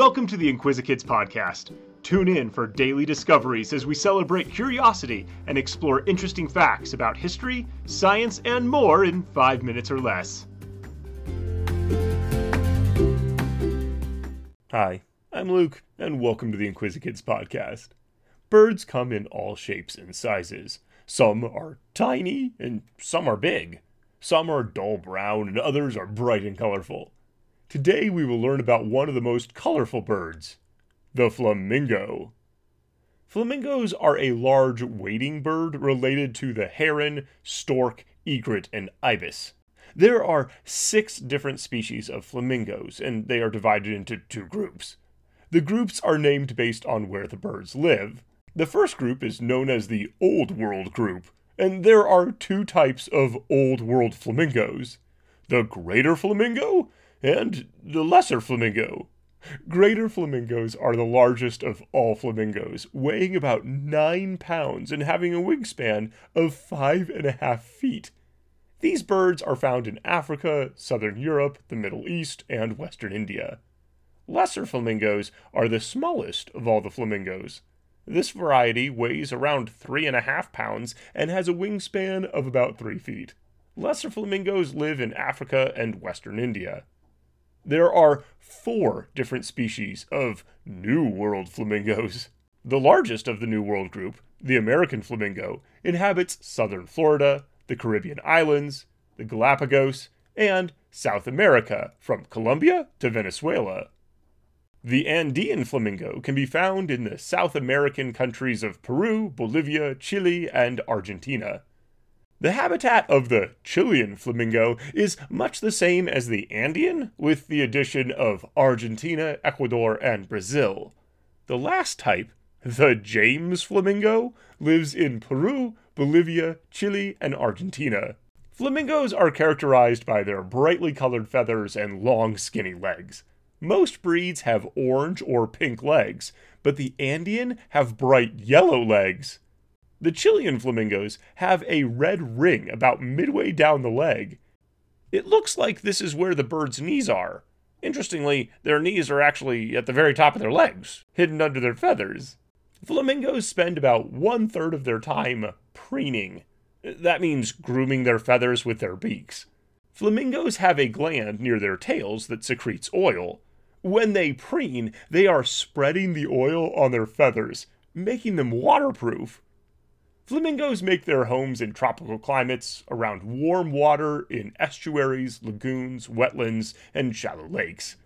Welcome to the Inquisikids podcast. Tune in for daily discoveries as we celebrate curiosity and explore interesting facts about history, science, and more in five minutes or less. Hi, I'm Luke, and welcome to the Inquisikids podcast. Birds come in all shapes and sizes. Some are tiny, and some are big. Some are dull brown, and others are bright and colorful. Today we will learn about one of the most colorful birds, the flamingo. Flamingos are a large wading bird related to the heron, stork, egret, and ibis. There are six different species of flamingos, and they are divided into two groups. The groups are named based on where the birds live. The first group is known as the Old World group, and there are two types of Old World flamingos the greater flamingo and the lesser flamingo. Greater flamingos are the largest of all flamingos, weighing about 9 pounds and having a wingspan of five and a half feet. These birds are found in Africa, southern Europe, the Middle East, and western India. Lesser flamingos are the smallest of all the flamingos. This variety weighs around three and a half pounds and has a wingspan of about three feet. Lesser flamingos live in Africa and western India. There are four different species of New World flamingos. The largest of the New World group, the American flamingo, inhabits southern Florida, the Caribbean islands, the Galapagos, and South America, from Colombia to Venezuela. The Andean flamingo can be found in the South American countries of Peru, Bolivia, Chile, and Argentina. The habitat of the Chilean flamingo is much the same as the Andean, with the addition of Argentina, Ecuador, and Brazil. The last type, the James flamingo, lives in Peru, Bolivia, Chile, and Argentina. Flamingos are characterized by their brightly colored feathers and long, skinny legs. Most breeds have orange or pink legs, but the Andean have bright yellow legs. The Chilean flamingos have a red ring about midway down the leg. It looks like this is where the bird's knees are. Interestingly, their knees are actually at the very top of their legs, hidden under their feathers. Flamingos spend about one third of their time preening. That means grooming their feathers with their beaks. Flamingos have a gland near their tails that secretes oil. When they preen, they are spreading the oil on their feathers, making them waterproof. Flamingos make their homes in tropical climates around warm water in estuaries, lagoons, wetlands, and shallow lakes.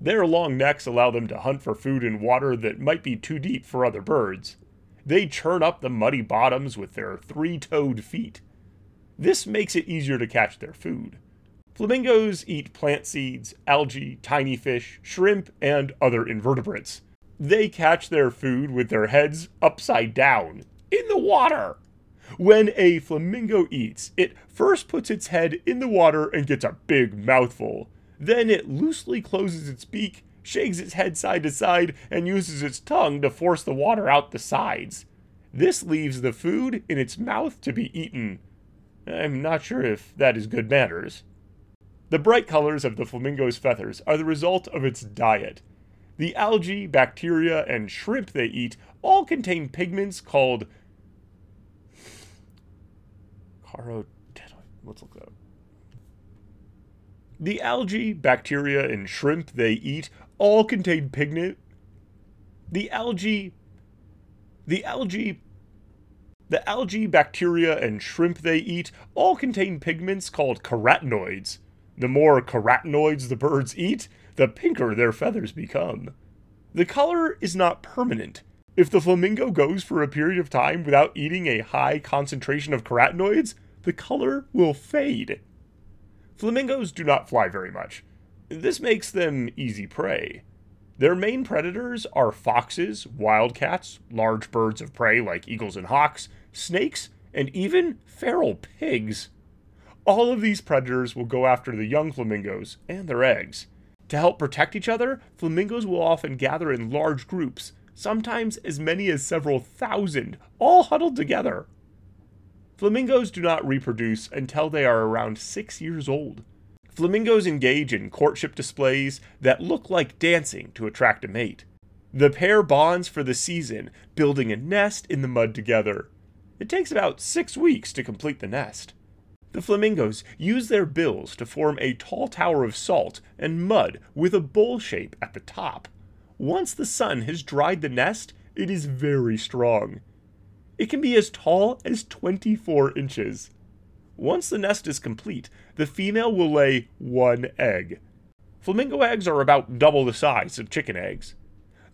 Their long necks allow them to hunt for food in water that might be too deep for other birds. They churn up the muddy bottoms with their three toed feet. This makes it easier to catch their food. Flamingos eat plant seeds, algae, tiny fish, shrimp, and other invertebrates. They catch their food with their heads upside down, in the water. When a flamingo eats, it first puts its head in the water and gets a big mouthful. Then it loosely closes its beak, shakes its head side to side, and uses its tongue to force the water out the sides. This leaves the food in its mouth to be eaten. I'm not sure if that is good manners. The bright colors of the flamingo's feathers are the result of its diet. The algae, bacteria, and shrimp they eat all contain pigments called carotenoid. Let's look that up. The algae, bacteria, and shrimp they eat all contain pigment. The algae, the algae, the algae, bacteria, and shrimp they eat all contain pigments called carotenoids. The more carotenoids the birds eat, the pinker their feathers become. The color is not permanent. If the flamingo goes for a period of time without eating a high concentration of carotenoids, the color will fade. Flamingos do not fly very much. This makes them easy prey. Their main predators are foxes, wildcats, large birds of prey like eagles and hawks, snakes, and even feral pigs. All of these predators will go after the young flamingos and their eggs. To help protect each other, flamingos will often gather in large groups, sometimes as many as several thousand, all huddled together. Flamingos do not reproduce until they are around six years old. Flamingos engage in courtship displays that look like dancing to attract a mate. The pair bonds for the season, building a nest in the mud together. It takes about six weeks to complete the nest. The flamingos use their bills to form a tall tower of salt and mud with a bowl shape at the top. Once the sun has dried the nest, it is very strong. It can be as tall as 24 inches. Once the nest is complete, the female will lay one egg. Flamingo eggs are about double the size of chicken eggs.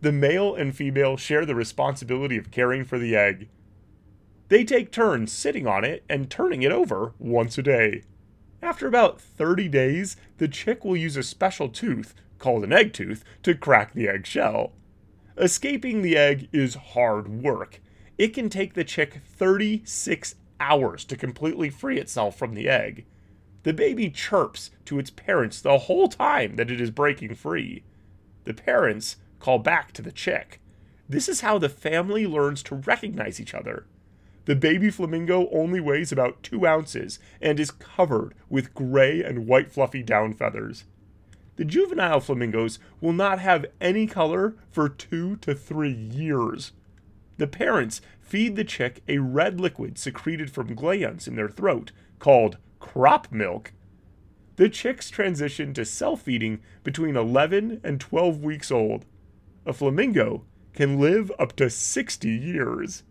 The male and female share the responsibility of caring for the egg. They take turns sitting on it and turning it over once a day. After about 30 days, the chick will use a special tooth, called an egg tooth, to crack the egg shell. Escaping the egg is hard work. It can take the chick 36 hours to completely free itself from the egg. The baby chirps to its parents the whole time that it is breaking free. The parents call back to the chick. This is how the family learns to recognize each other. The baby flamingo only weighs about two ounces and is covered with gray and white fluffy down feathers. The juvenile flamingos will not have any color for two to three years. The parents feed the chick a red liquid secreted from glands in their throat called crop milk. The chicks transition to self feeding between 11 and 12 weeks old. A flamingo can live up to 60 years.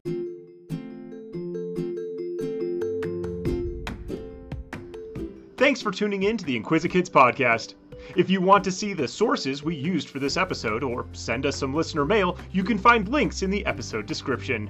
Thanks for tuning in to the Inquisikids podcast. If you want to see the sources we used for this episode or send us some listener mail, you can find links in the episode description.